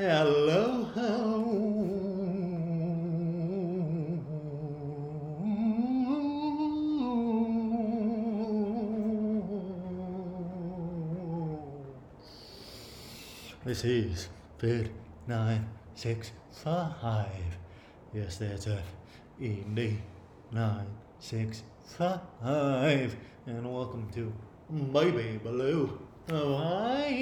Hello. This is Fed 965. Yes, that's it. ED 965. And welcome to Baby Blue. Oh, hi,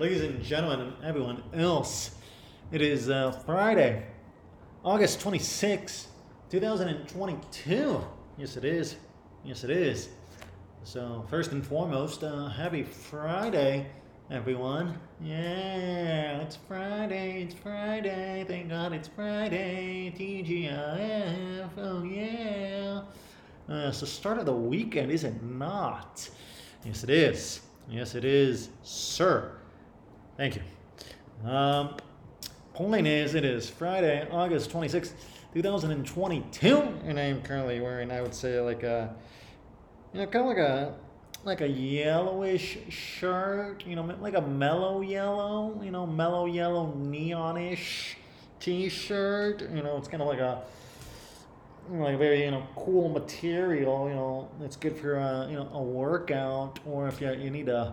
Ladies and gentlemen, and everyone else, it is uh, Friday, August 26, 2022. Yes, it is. Yes, it is. So, first and foremost, uh, happy Friday, everyone. Yeah, it's Friday, it's Friday. Thank God it's Friday. TGIF, oh yeah. Uh, it's the start of the weekend, is it not? Yes, it is. Yes, it is, sir. Thank you. Um, point is, it is Friday, August 26th, 2022, and I am currently wearing, I would say, like a, you know, kind of like a, like a yellowish shirt, you know, like a mellow yellow, you know, mellow yellow neonish t-shirt, you know, it's kind of like a, like very you know cool material you know it's good for a you know a workout or if you, you need to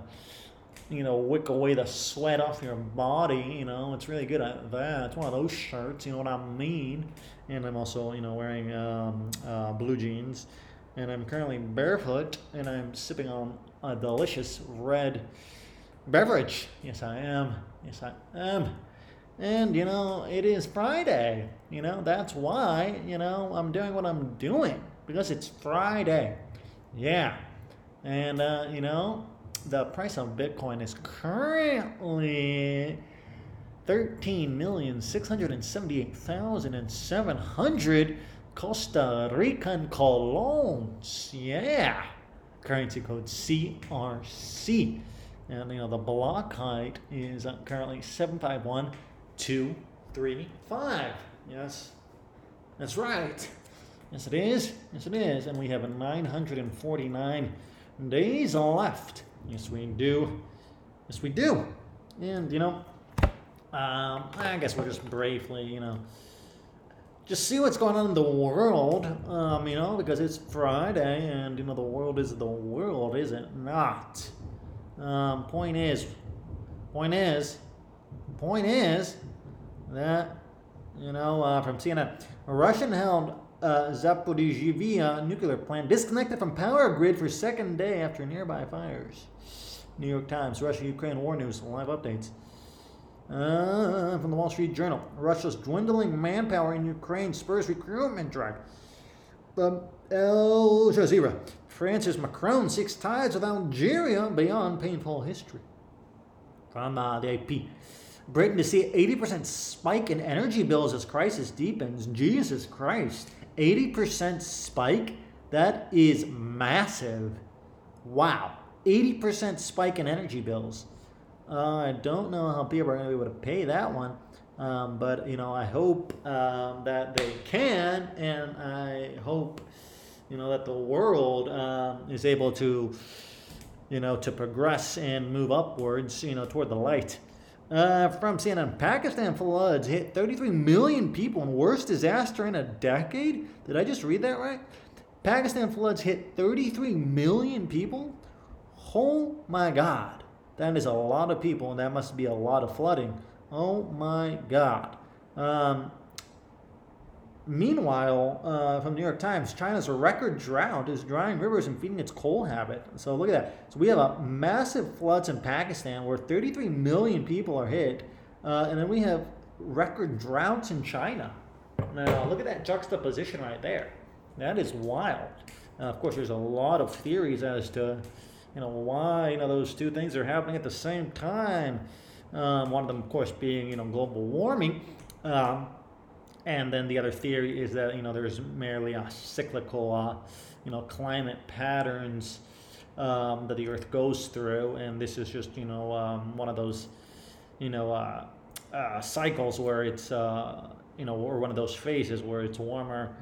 you know wick away the sweat off your body you know it's really good at that it's one of those shirts you know what i mean and i'm also you know wearing um, uh, blue jeans and i'm currently barefoot and i'm sipping on a delicious red beverage yes i am yes i am and, you know, it is Friday. You know, that's why, you know, I'm doing what I'm doing because it's Friday. Yeah. And, uh, you know, the price of Bitcoin is currently 13,678,700 Costa Rican colones. Yeah. Currency code CRC. And, you know, the block height is uh, currently 751 two, three, five. Yes, that's right. Yes, it is. Yes, it is. And we have 949 days left. Yes, we do. Yes, we do. And, you know, um, I guess we'll just briefly, you know, just see what's going on in the world, um, you know, because it's Friday and, you know, the world is the world, is it not? Um, point is, point is, point is, that, you know, uh, from CNN. A Russian held uh, Zaporizhzhia nuclear plant disconnected from power grid for second day after nearby fires. New York Times, Russia Ukraine war news, live updates. Uh, from the Wall Street Journal, Russia's dwindling manpower in Ukraine spurs recruitment drive. Um, Al Jazeera, France's Macron seeks ties with Algeria beyond painful history. From uh, the AP. Britain to see 80% spike in energy bills as crisis deepens. Jesus Christ. 80% spike? That is massive. Wow. 80% spike in energy bills. Uh, I don't know how people are going to be able to pay that one. Um, but, you know, I hope um, that they can. And I hope, you know, that the world um, is able to, you know, to progress and move upwards, you know, toward the light. Uh, from CNN, Pakistan floods hit 33 million people in worst disaster in a decade. Did I just read that right? Pakistan floods hit 33 million people. Oh my God, that is a lot of people, and that must be a lot of flooding. Oh my God. Um, Meanwhile, uh, from the New York Times, China's record drought is drying rivers and feeding its coal habit. So look at that. So we have a massive floods in Pakistan where 33 million people are hit, uh, and then we have record droughts in China. Now look at that juxtaposition right there. That is wild. Uh, of course, there's a lot of theories as to, you know, why you know those two things are happening at the same time. Um, one of them, of course, being you know global warming. Um, and then the other theory is that you know there's merely a cyclical, uh, you know, climate patterns um, that the Earth goes through, and this is just you know um, one of those, you know, uh, uh, cycles where it's uh, you know, or one of those phases where it's warmer